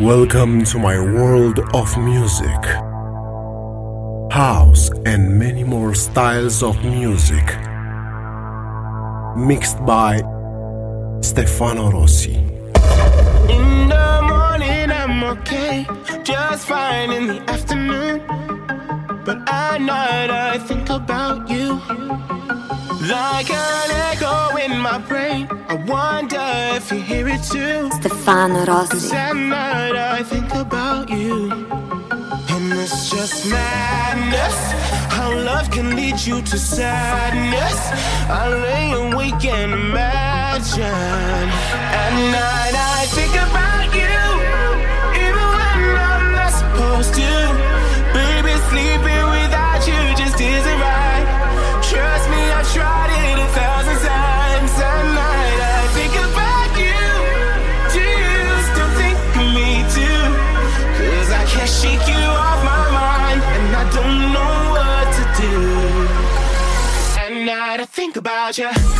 Welcome to my world of music. House and many more styles of music. Mixed by Stefano Rossi. In the morning, I'm okay, just fine in the afternoon. But at night, I think about you. Like an echo in my brain, I wonder if you hear it too. Stefano Rossi. Cause at night I think about you. And it's just madness. How love can lead you to sadness. I lay awake and imagine. At night I think about you, even when I'm not supposed to. think about you.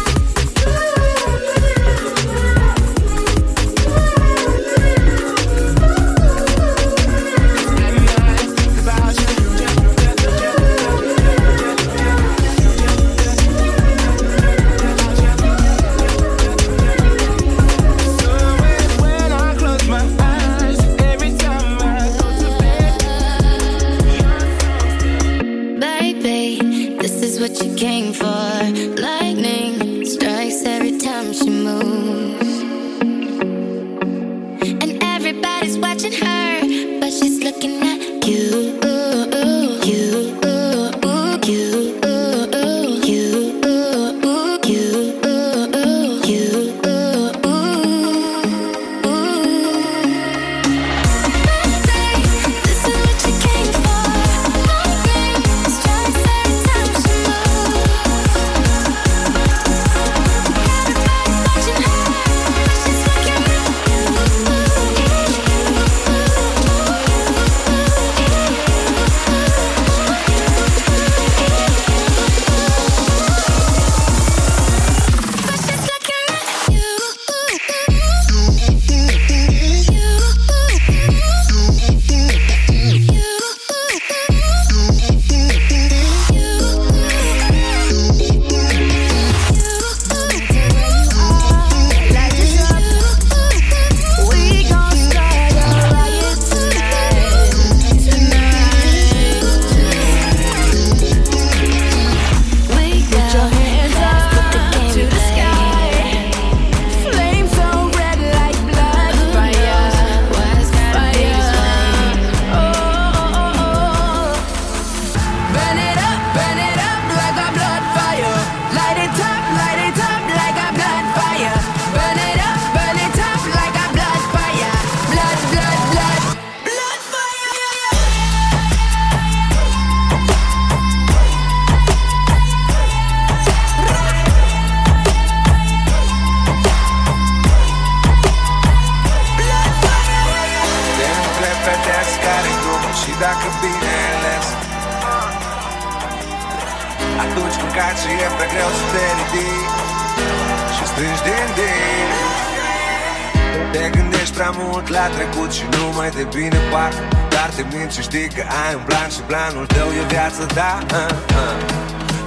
Planul tău e viață, da uh, uh,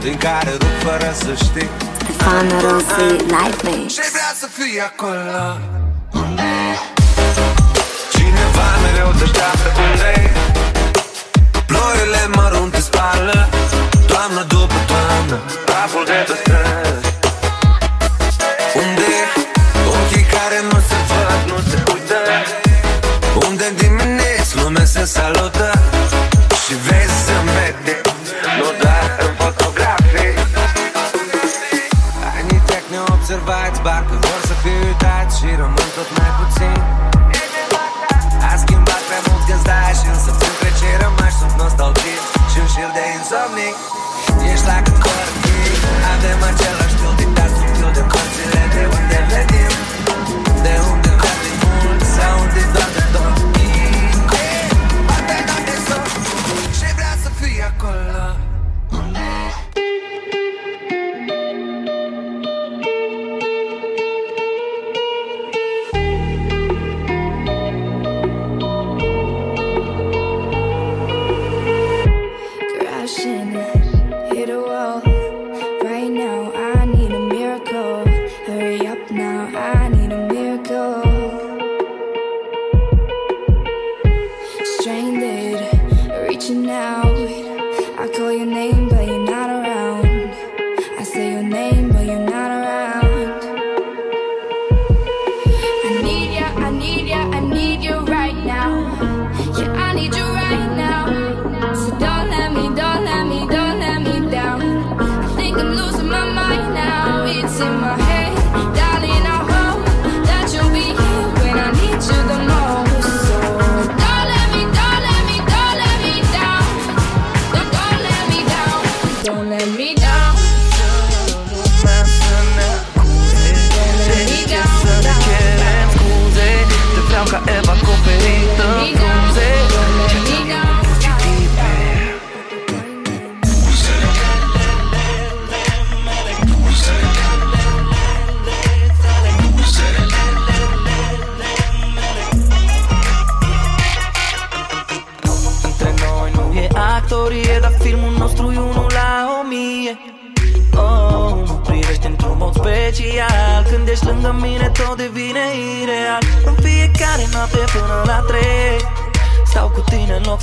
Din care rup fără să știi. Fană Rossi, Life Mix vrea să fii acolo? Cineva mereu te așteaptă unde Ploile mărunte spală Toamnă după toamnă Praful de pe străzi. Unde ochii care nu se văd Nu se uită. Unde dimineți lumea se salută.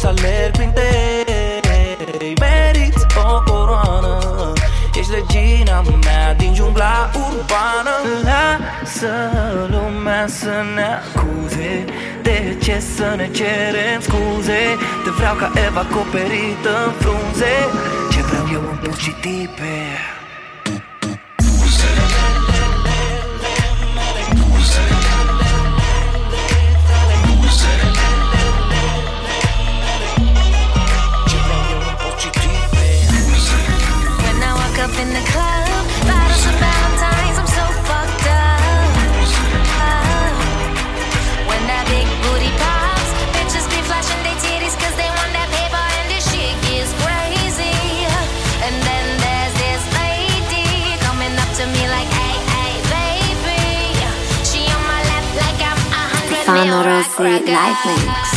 Să alerg printre ei Meriți o coroană. Ești regina mea din jungla urbană. Lasă lumea să ne acuze. De ce să ne cerem scuze? Te vreau ca Eva acoperită în frunze. Ce vreau eu în buci tipe Sonorosity Live Mix.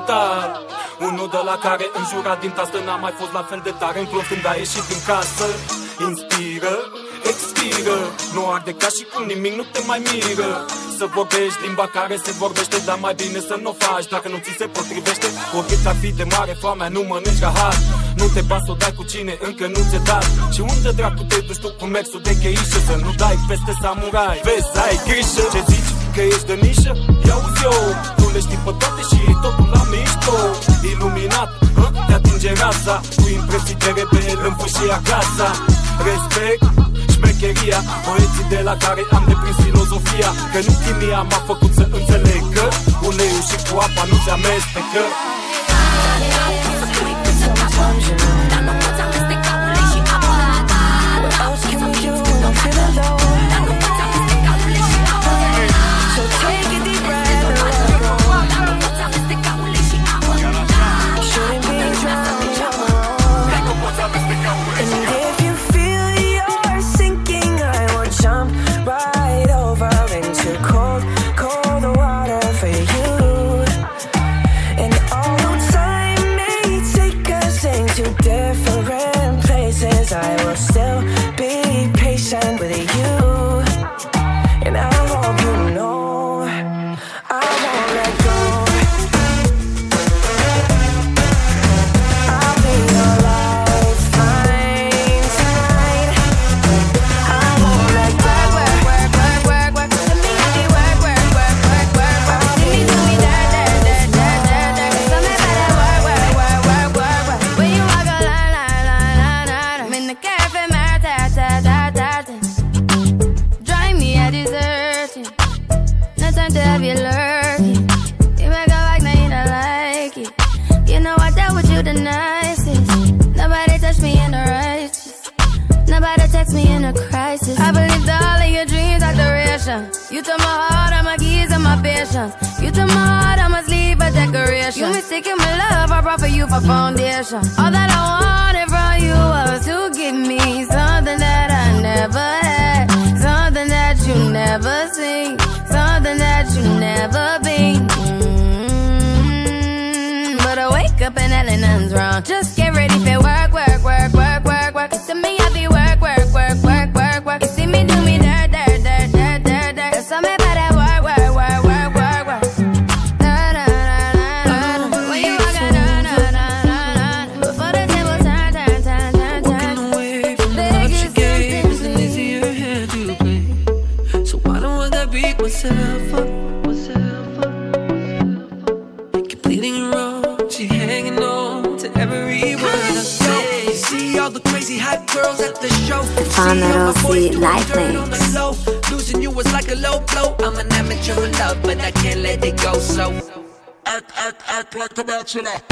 spital Unul de la care în jura din tastă N-a mai fost la fel de tare. În plumb când a ieșit din casă Inspiră, expiră. Nu arde ca și cum nimic nu te mai miră. Să vorbești limba care se vorbește Dar mai bine să nu faci. Dacă nu ți se potrivește Oricât ar fi de mare foamea, nu mănânci rahat nu te bați o dai cu cine încă nu ți-e dat Și unde dracu te duci tu cu mersul de cheișă Să nu dai peste samurai. Vezi, ai grijă. Ce zici? Că ești de nișă? Ia uzi eu nu le știi pe toate și e totul la mișto. Iluminat, te atinge raza Cu impresii de rebel în fâșia casa Respect, șmecheria Poeții de la care am deprins filozofia. Că nu chimia m-a făcut să înțeleg că Uleiul și cu apa nu se amestecă. Dar nu poți amesteca ulei și apa Without you, you, I'm feeling low like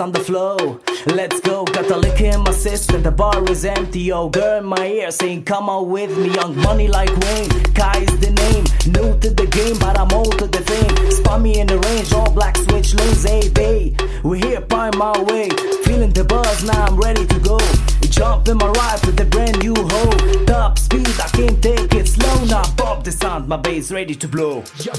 on the flow. Let's go, got the lick in my system. The bar is empty, oh girl in my ear saying, Come out with me, young money like Wayne. Kai is the name, new to the game, but I'm old to the fame. Spot me in the range, all black switch lanes, hey babe. We here, find my way, feeling the buzz, now I'm ready to go. Jump in my ride with a brand new hoe. Top speed, I can't take it slow. Now pop the sound, my bass ready to blow. Yo.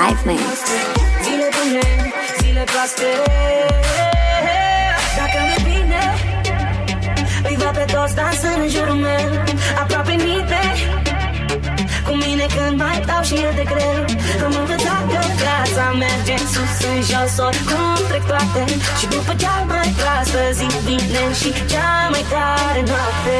live mix. Zile bune, zile proaste. Dacă mi-e bine Viva pe toți dansând în jurul meu Aproape nimeni Cu mine când mai dau și e de greu Am învățat că viața merge sus în jos Oricum trec toate. Și după cea mai proastă zi vine și cea mai tare noapte.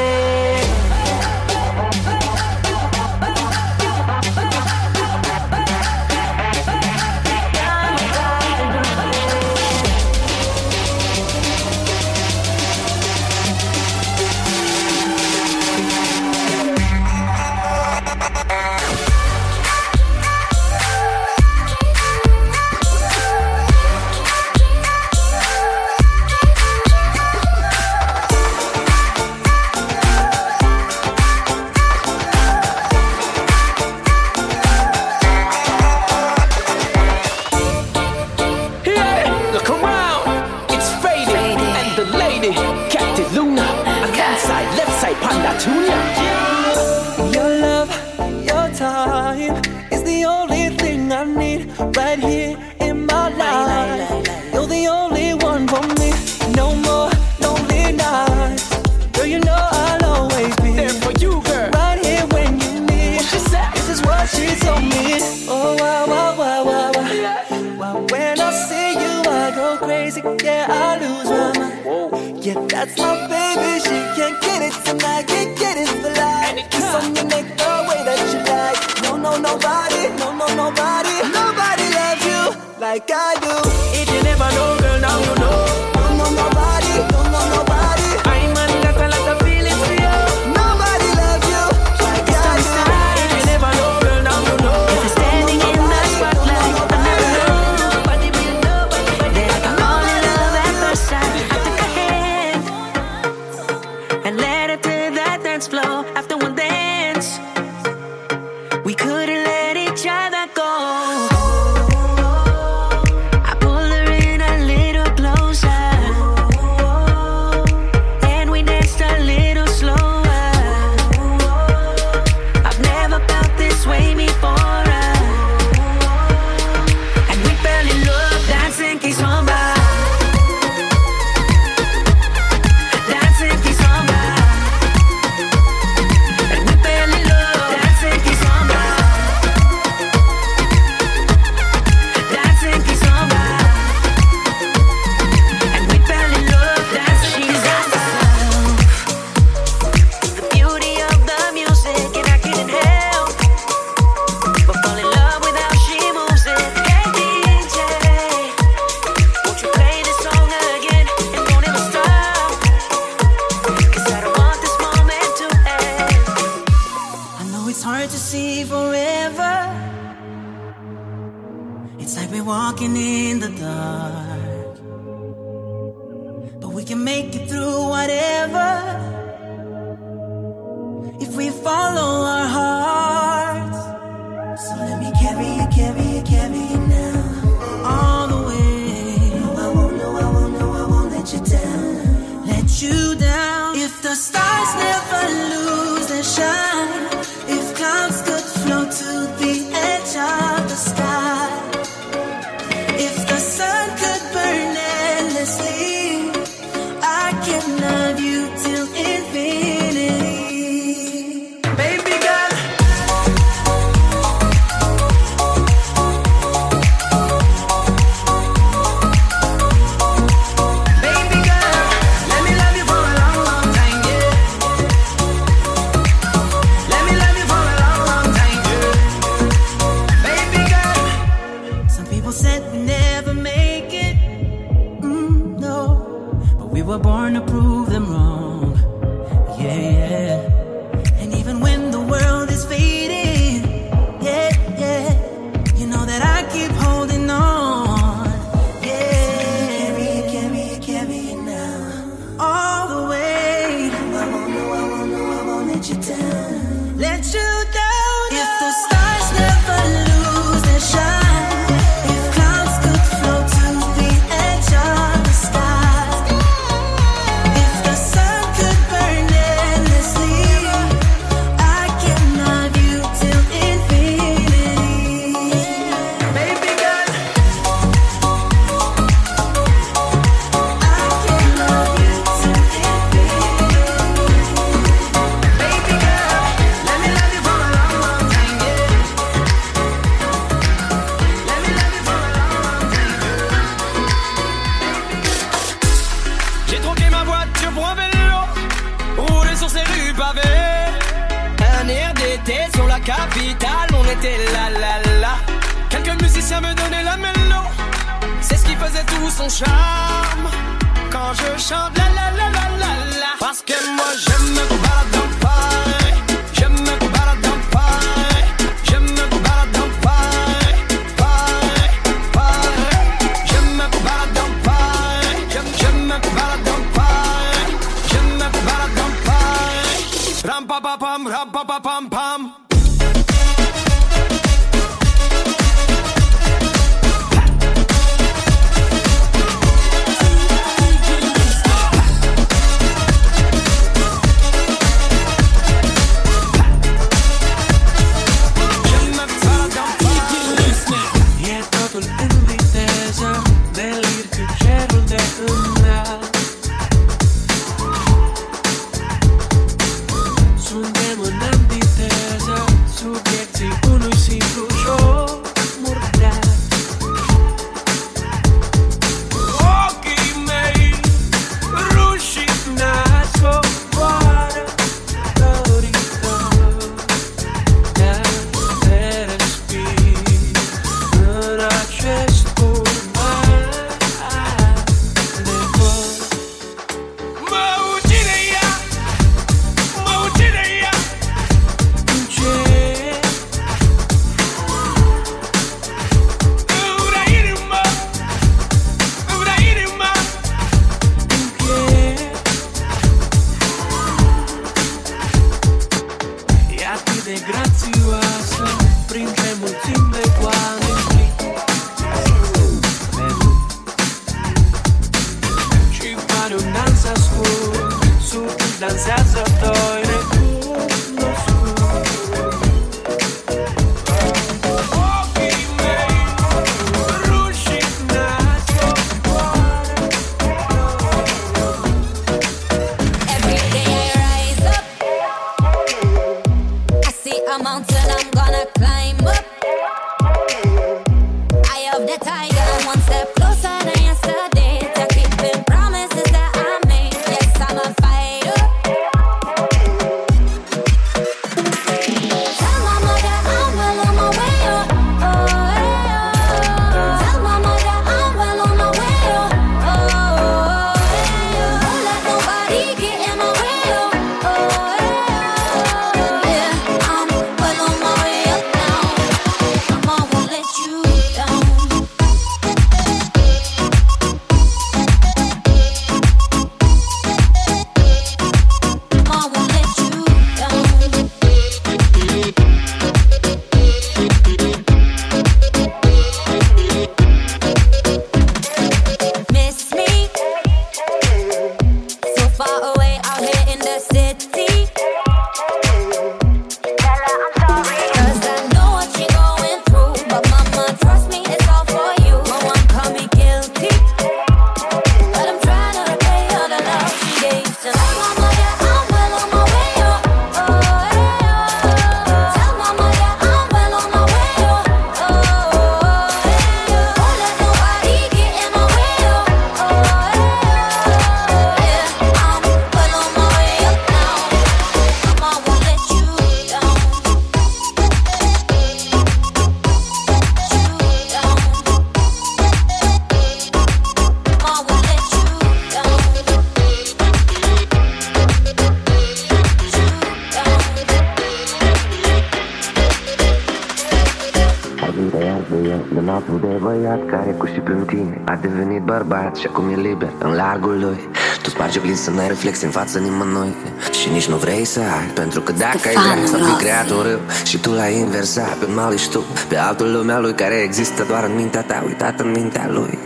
e liber în largul lui. Tu spargi oglinzi să n-ai reflex în fața nimănui. Și nici nu vrei să ai Pentru că dacă ai vrea să fi creat un râu Și tu l-ai inversat pe mal și tu Pe altul lumea lui care există doar în mintea ta Uitat în mintea lui.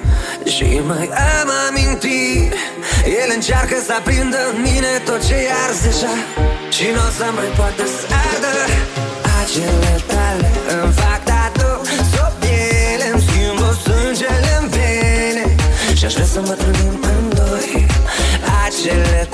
Și mai am amintiri. El încearcă să aprindă în mine tot ce arzi deja Și nu o să mai poată să ardă acele Și aș vrea să mă trânim în doi. Acele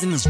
Butterflies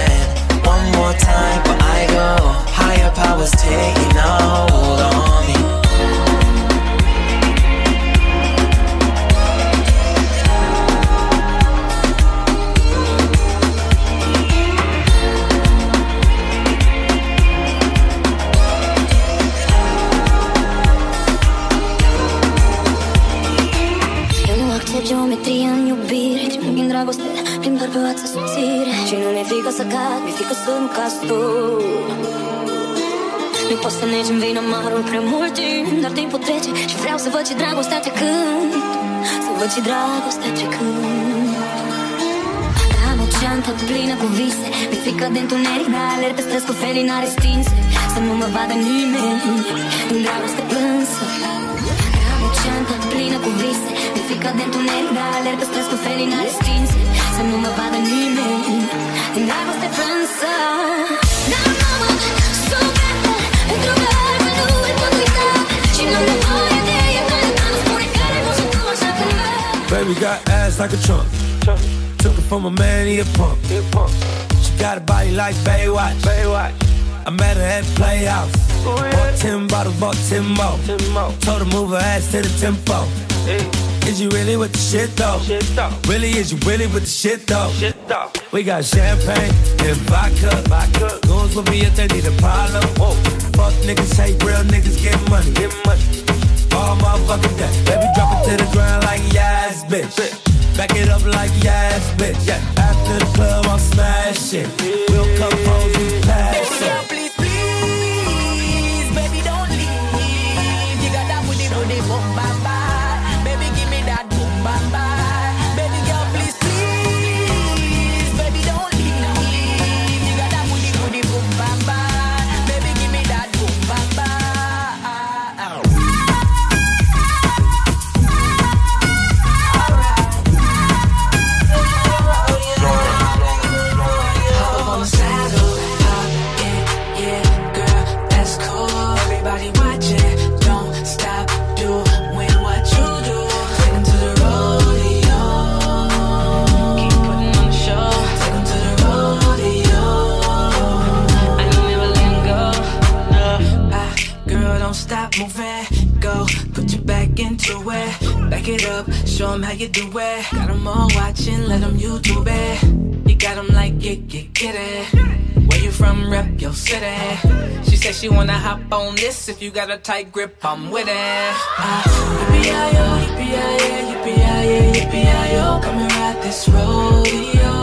Time, but I go. Higher powers taking a hold on me. Să cad, mi-e frică să nu caz tu. Nu pot să negi în vin amarul prea mult timp Dar timpul trece și vreau să văd și dragostea trecând Să văd și dragostea trecând. Am o geantă plină cu vise Mi-e frică de întuneric, dar alerg pe străzi cu felinare stinse Să nu mă vadă nimeni Din dragoste plânsă. Am o geantă plină cu vise Mi-e frică de întuneric, dar alerg pe străzi cu felinare stinse Să nu mă vadă nimeni dragoste plânsă Dar mamă, suflete Pentru că altfel nu îl pot uita Și n-am nevoie de iertare Dar nu spune care nu sunt tu așa că Baby got ass like a trunk. Took it from a man, he a punk. She got a body like Baywatch. Baywatch. I met her at Playhouse. Bought ten bottles, bought ten more. Told her move her ass to the tempo. Is you really with the shit though? Really, is you really with the shit though? We got champagne and vodka. Goons with me if they need a problem. Fuck niggas, hate real niggas, get money. Get money. All motherfucking day. Baby, drop it to the ground like yes, bitch. Back it up like yes, bitch. Yeah. After the club, I'll smash it. We'll come home, we pass it. How you do it. Got 'em all watching, let 'em YouTube it. You got 'em like, get, get, get it. Where you from, rep your city. She said she wanna hop on this. If you got a tight grip, I'm with it. Ah, yippee-yi-yo, yippee-yi-yo, yippee-yi-yo, yippee-yi-yo. Come and ride this rodeo.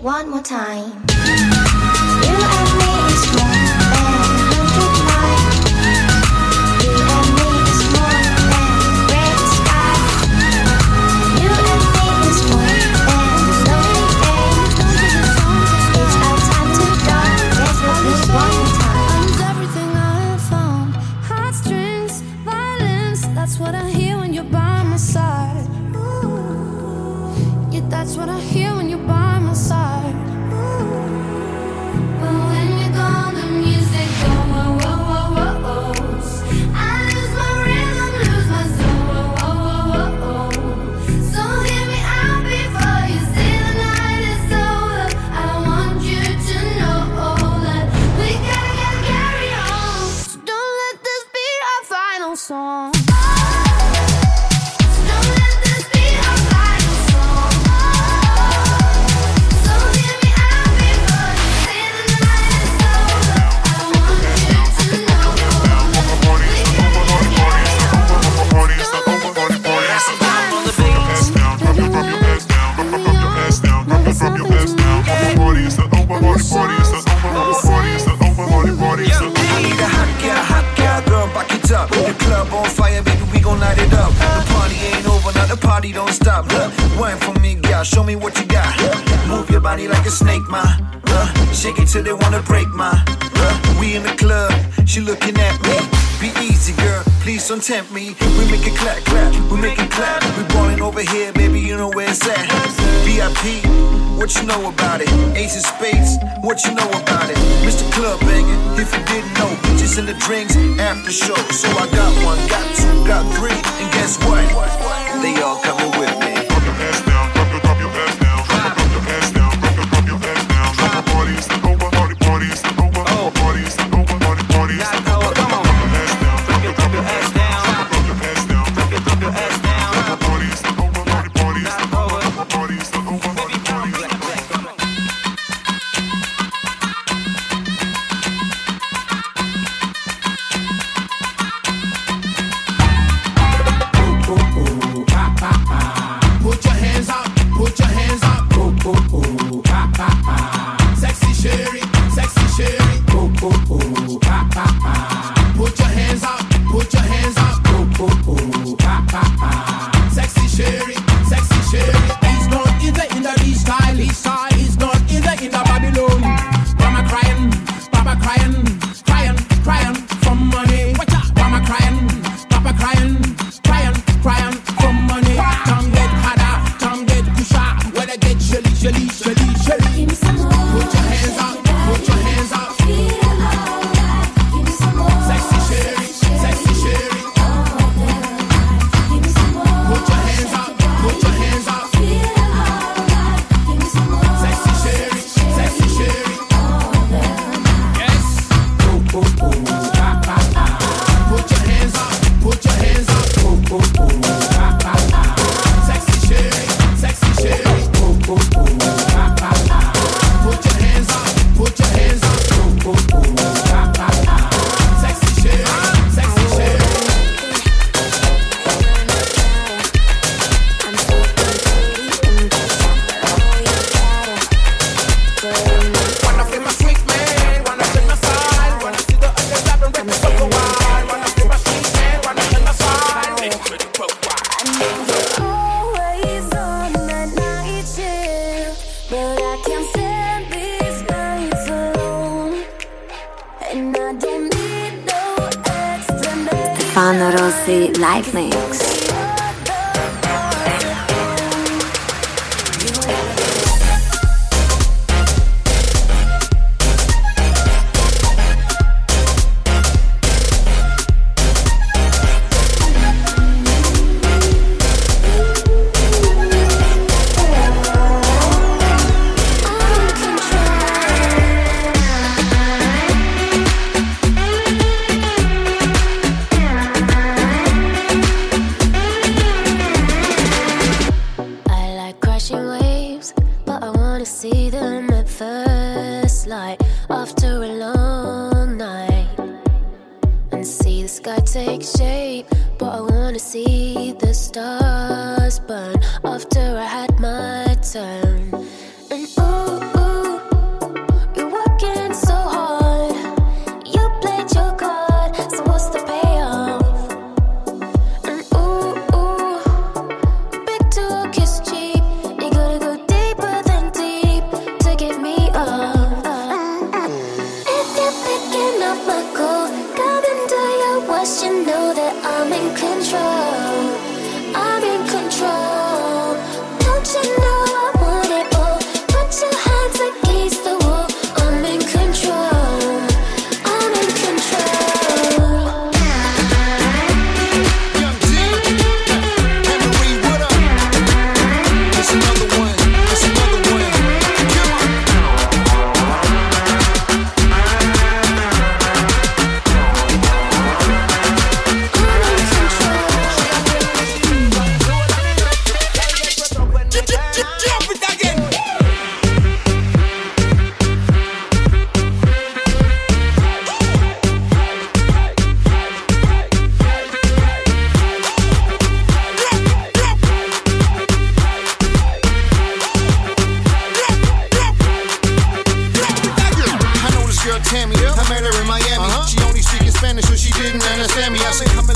One more time.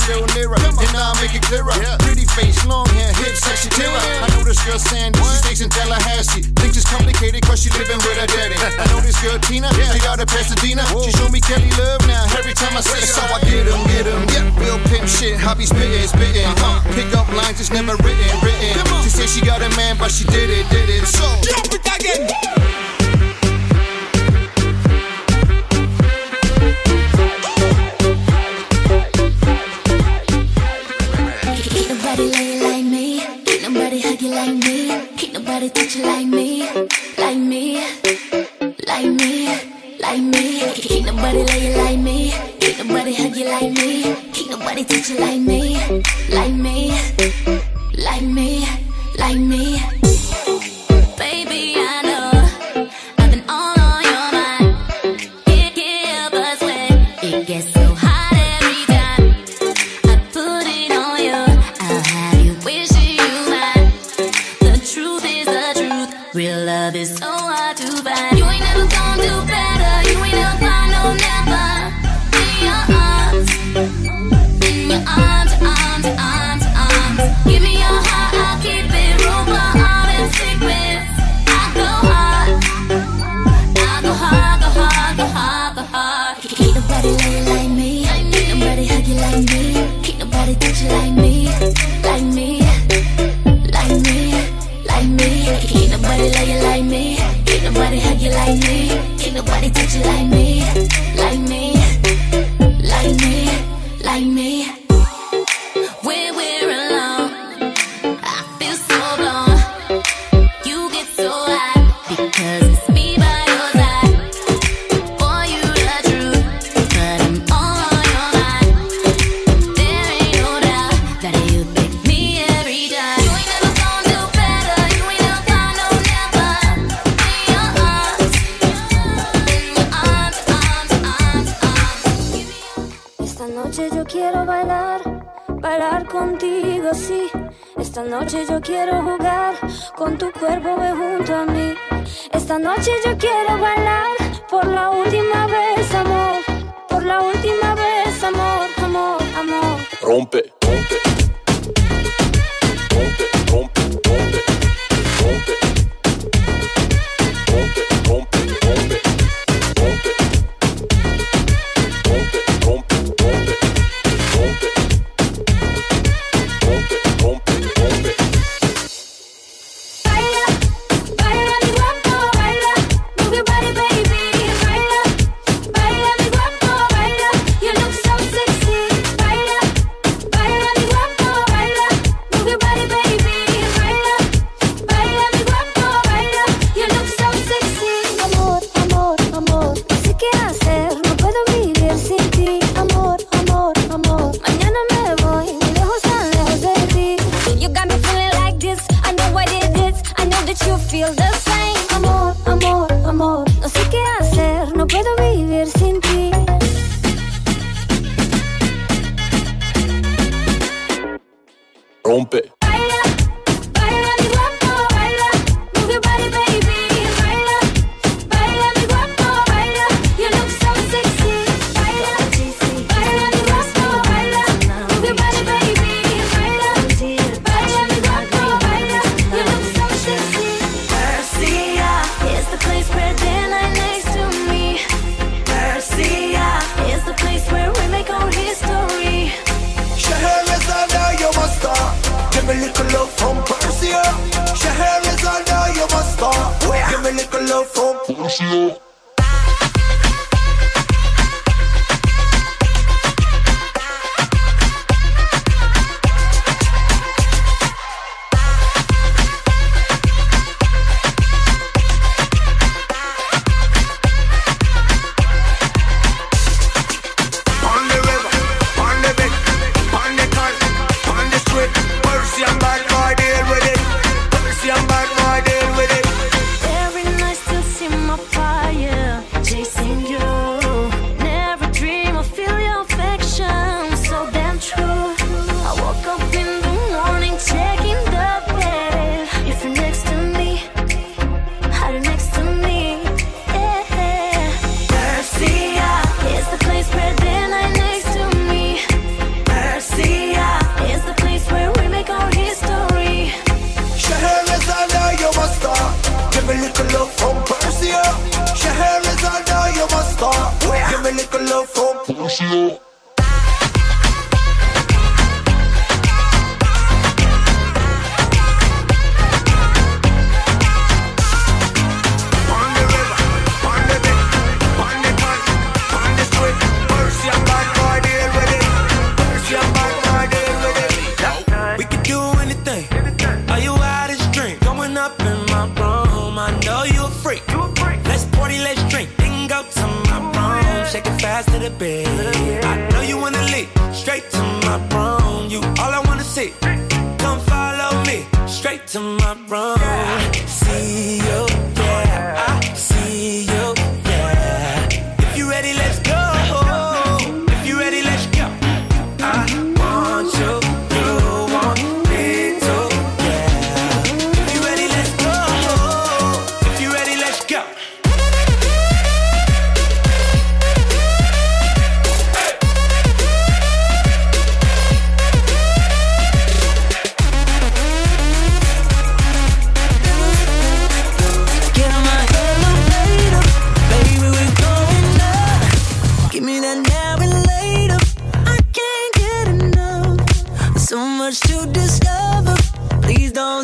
real nearer. Then I'll make it clearer. Pretty face, long hair, hips, sexy, terror. I know this girl Sandy, she stays in Tallahassee. Things is complicated cause she living with her daddy. I know this girl Tina, she out of Pasadena. She show me Kelly love now every time I see her. So I get him, get him. Yeah, real pimp shit, hobby spitting, spitting. Uh, uh-huh. uh-huh. pick up lines that's never written, written. She said she got a man, but she did it, did it. So, jump it again. Don't you like me, like me, like me, like me? Ain't nobody love you like me. Ain't nobody hug you like me. Ain't nobody touch you like me, like me, like me, like me.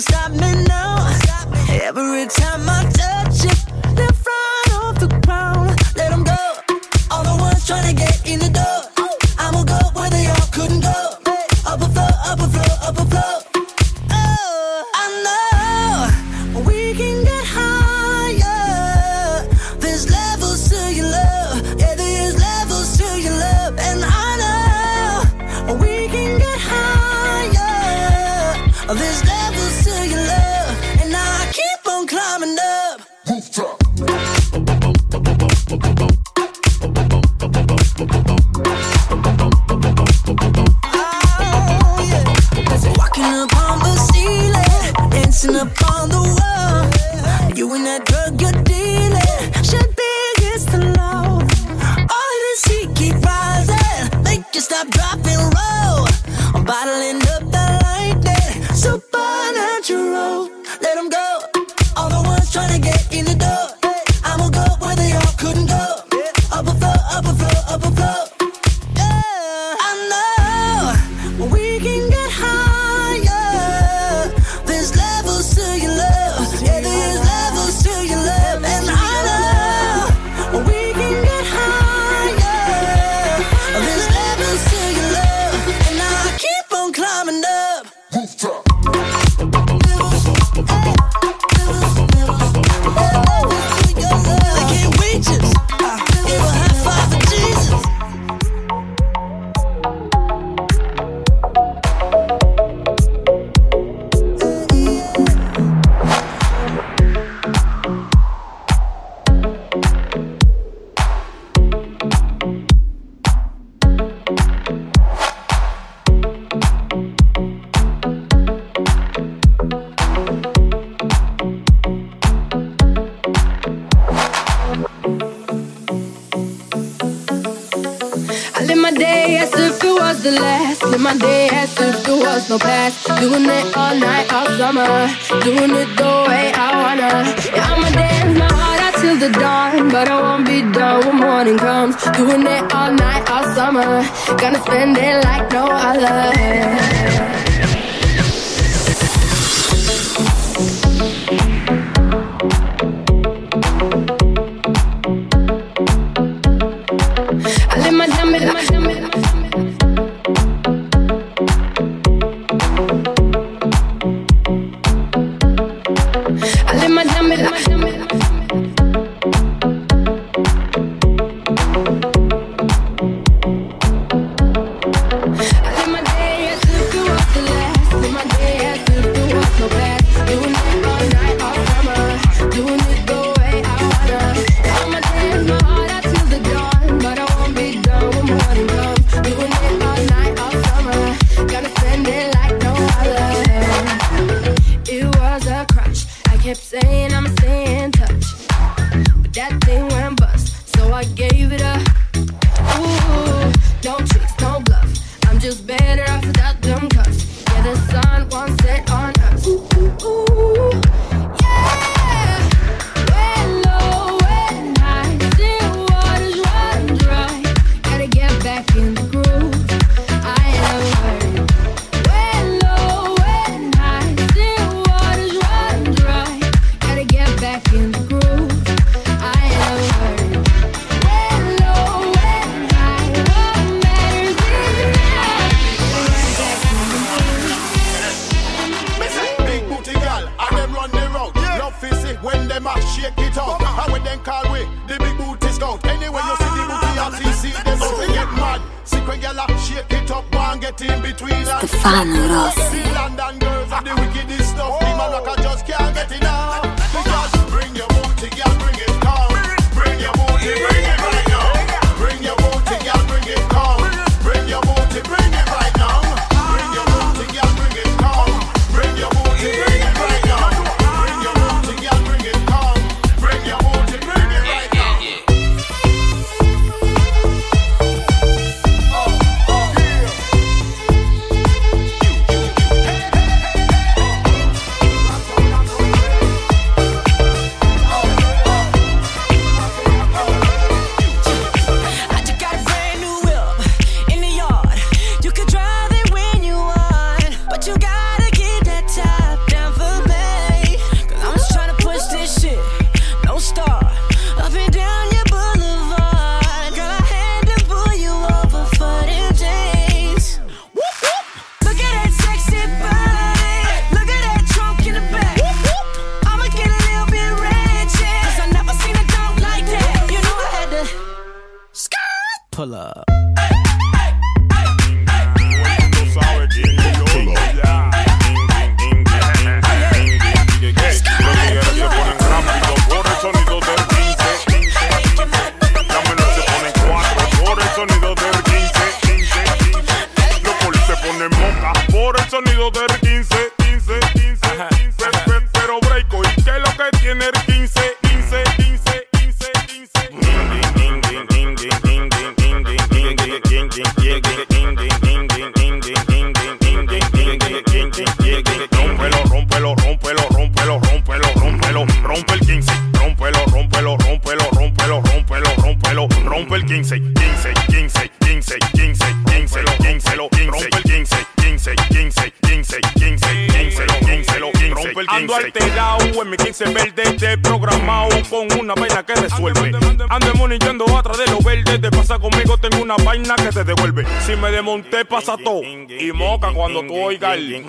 don't stop me now. Every time I touch it, they're right off the ground. Let them go. All the ones trying to get in the door. Pasa todo. Y moca cuando tú oigas el.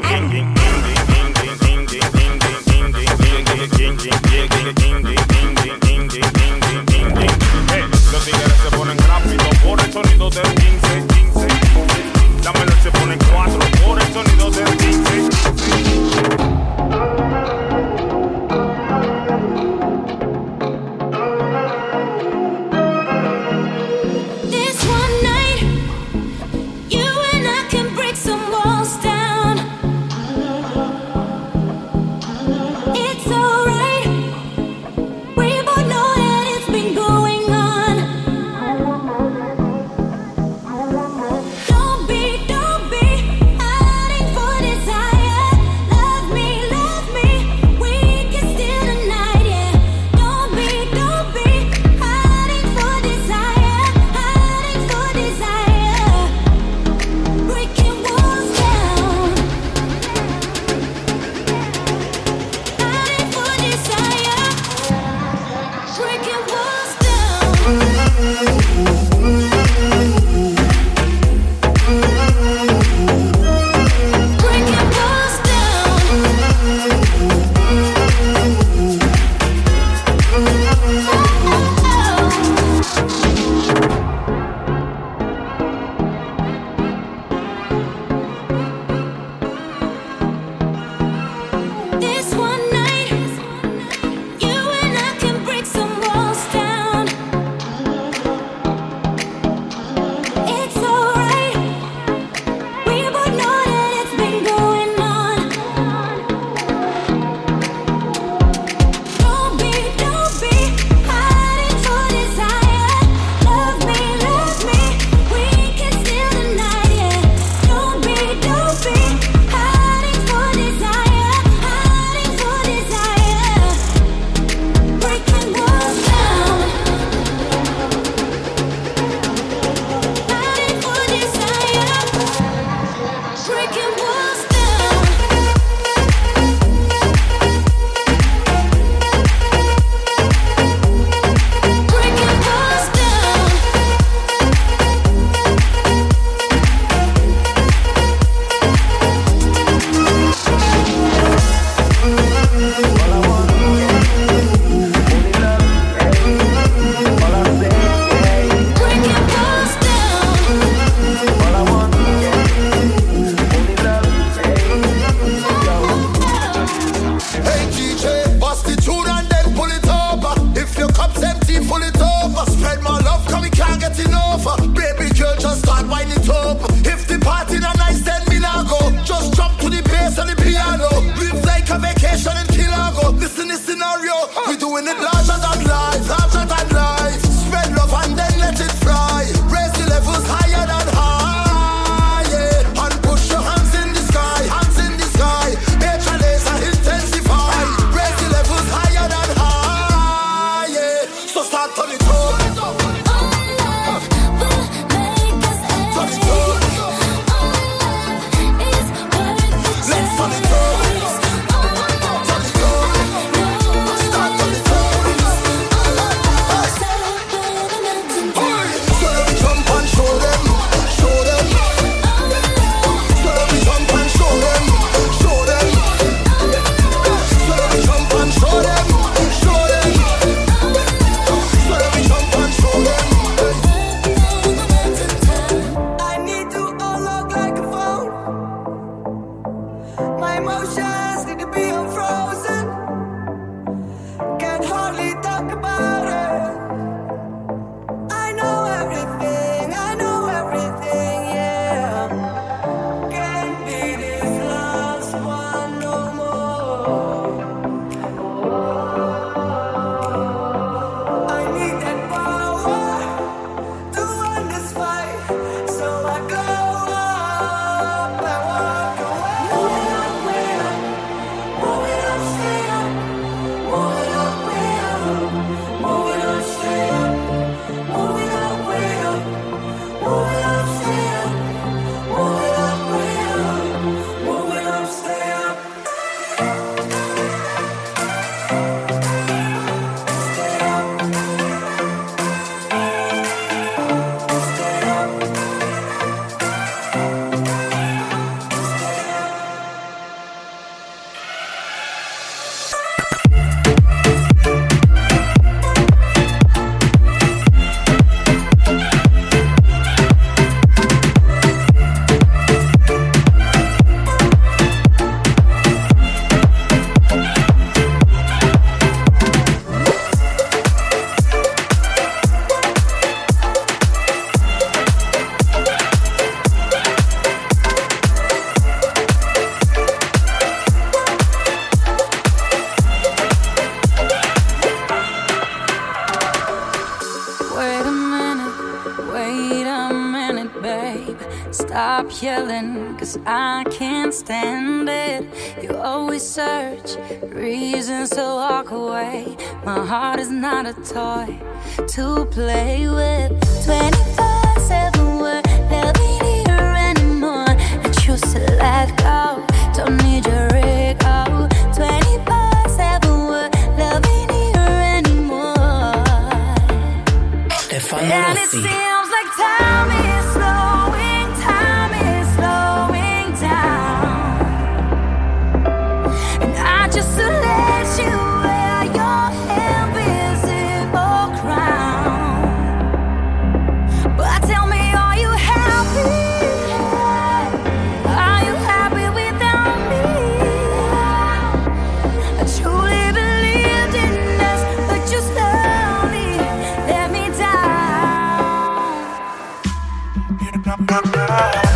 cause I can't stand it. You always search reasons to walk away. My heart is not a toy to play with. 24 7, we're never here anymore. I choose to let go, don't need your ego. 24 Stefano Rossi. You know I'm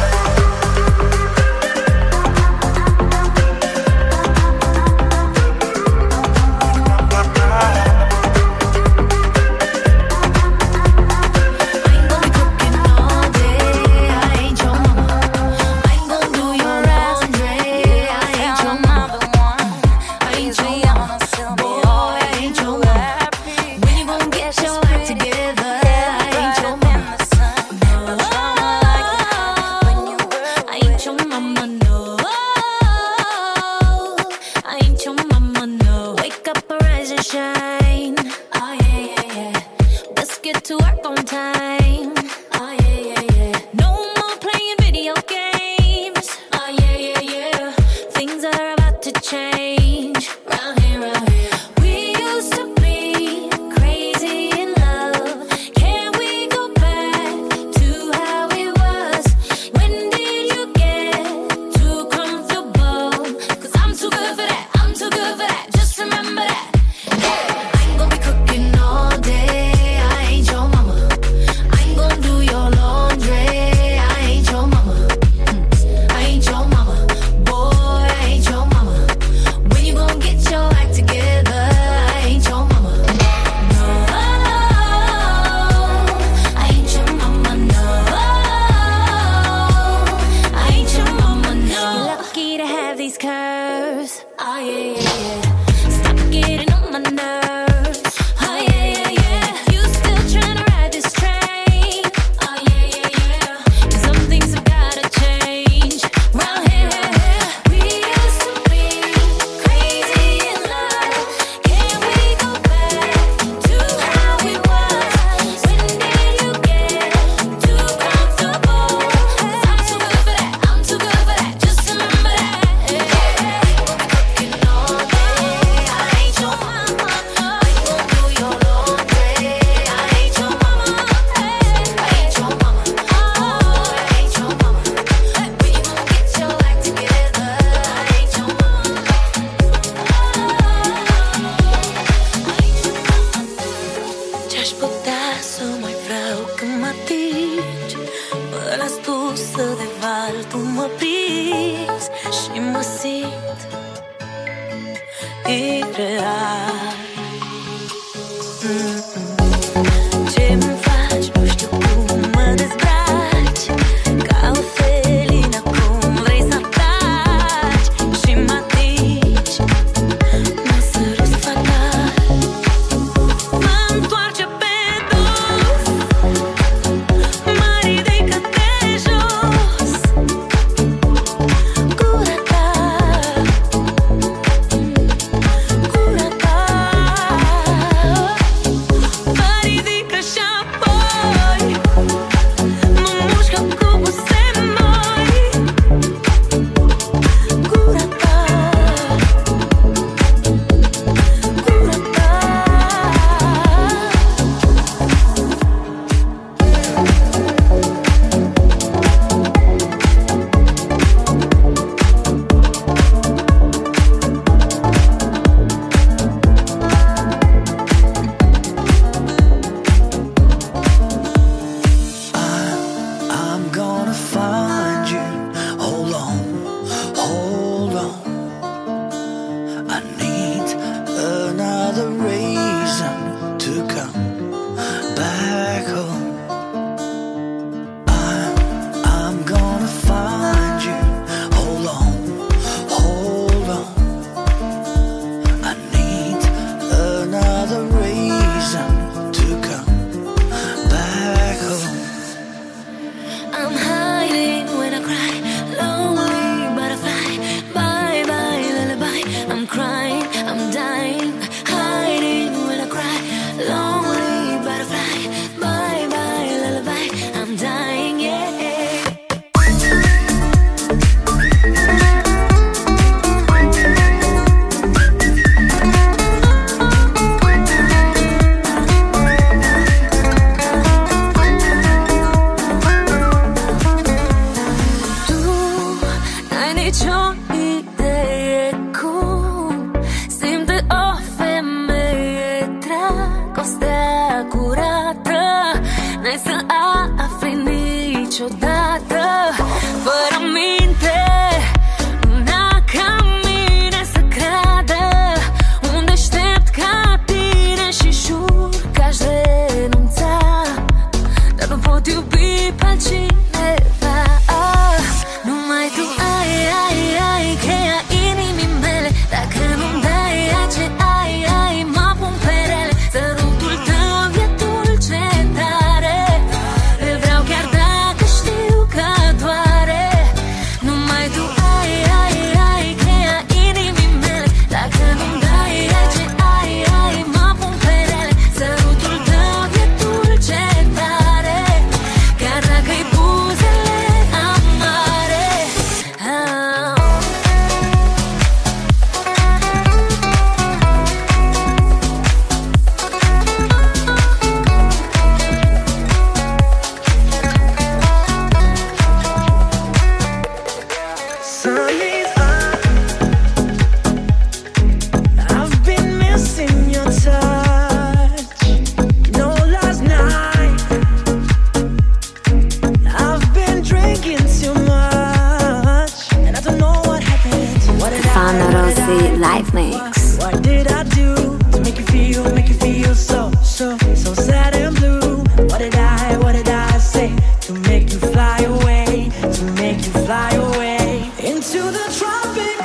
into the tropics.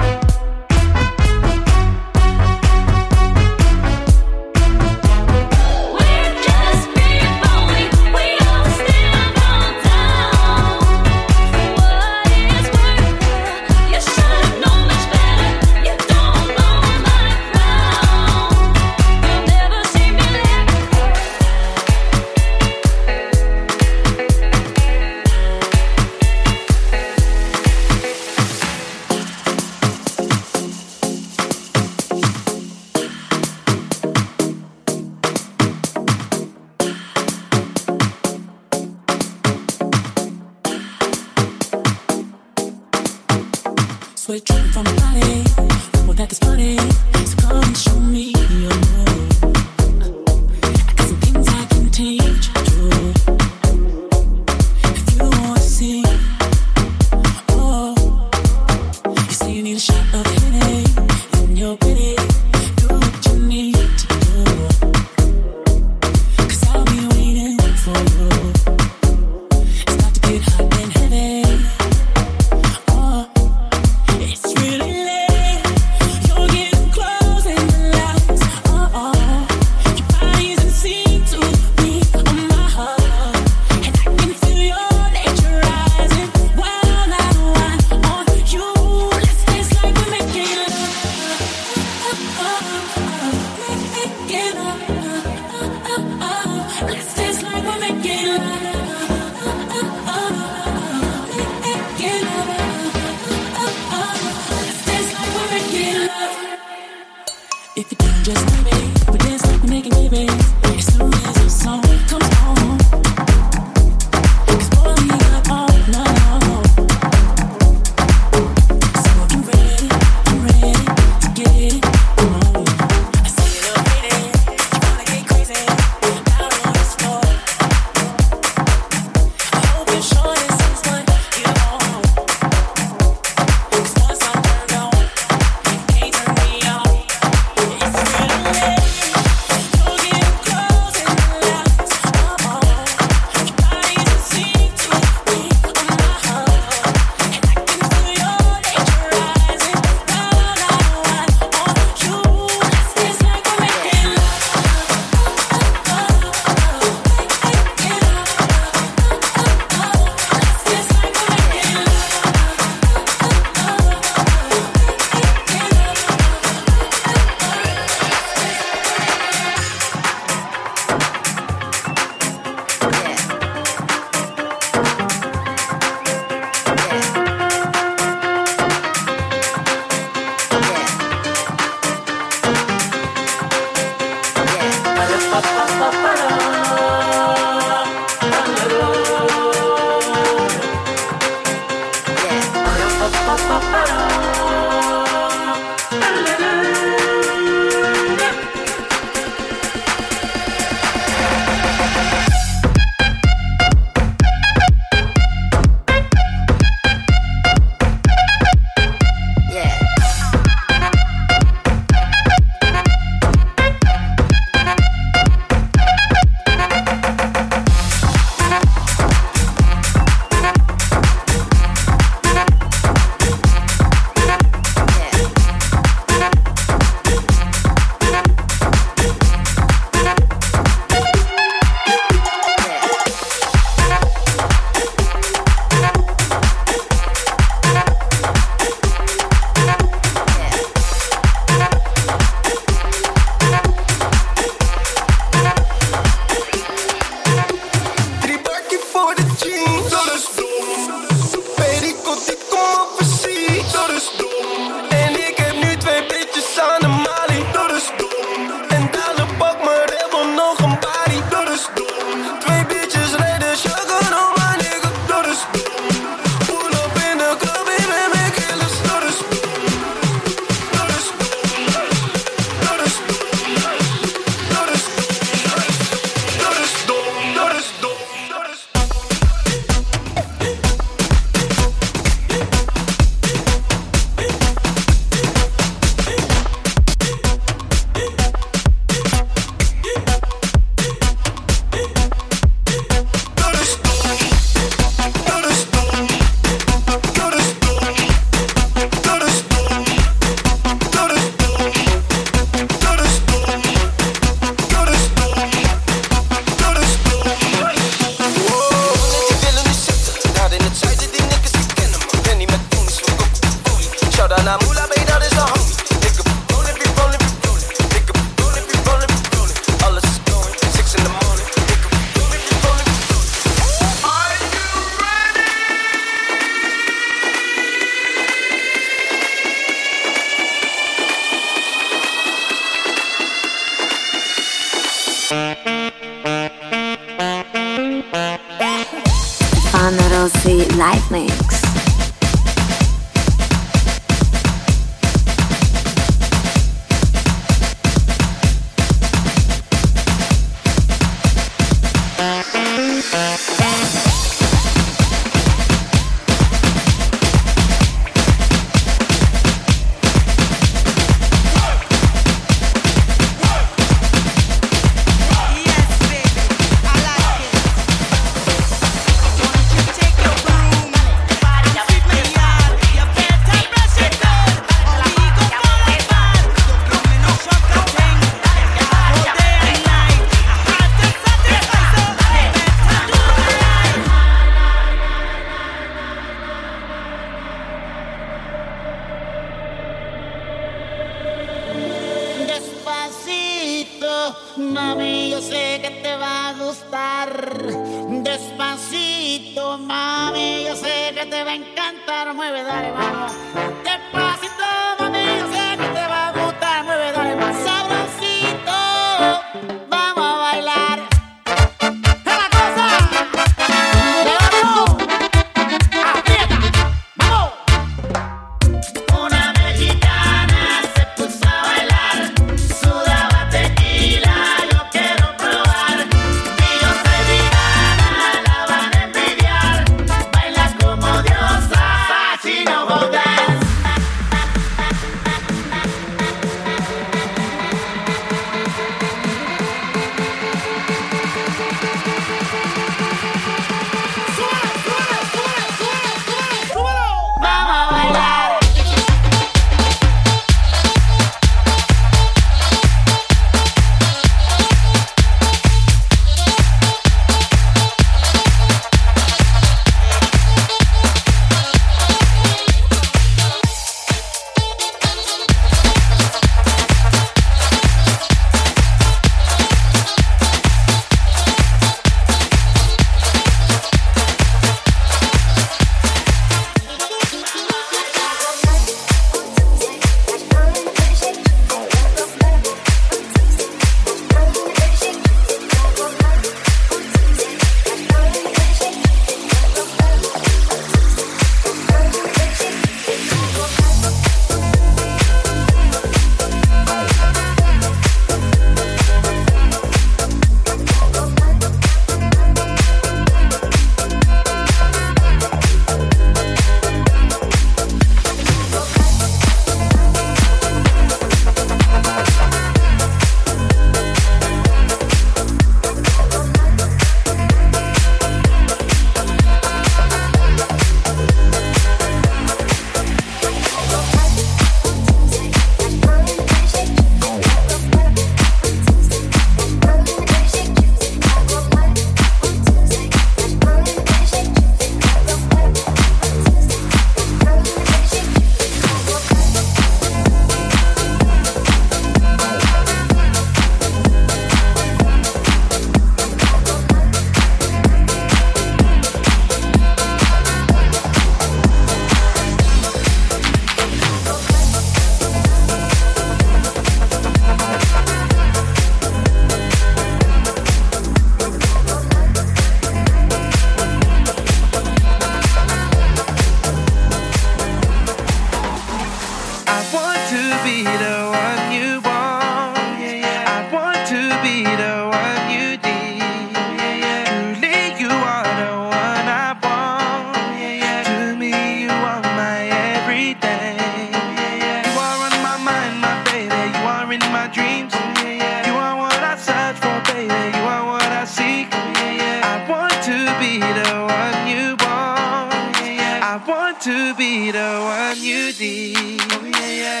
want to be the one you need. Oh, yeah, yeah.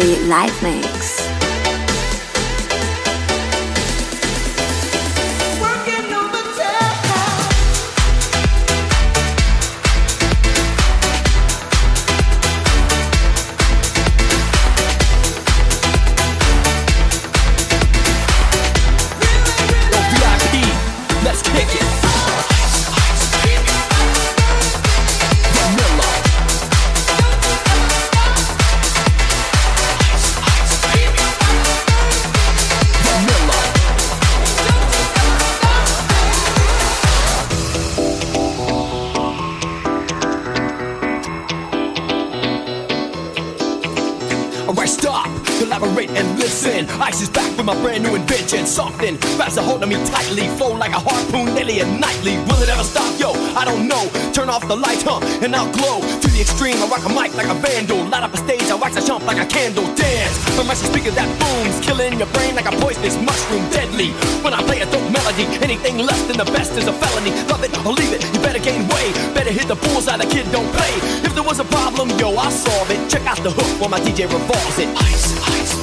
Live mix. the light, huh? And I'll glow to the extreme. I rock a mic like a vandal. Light up a stage, I wax a chump like a candle. Dance from my speaker that booms, killing your brain like a poisonous mushroom. Deadly when I play a dope melody. Anything less than the best is a felony. Love it or leave it, you better gain weight. Better hit the bullseye, the kid don't play. If there was a problem, yo, I'll solve it. Check out the hook while my DJ revolves it. Ice, ice.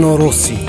Stefano Rossi,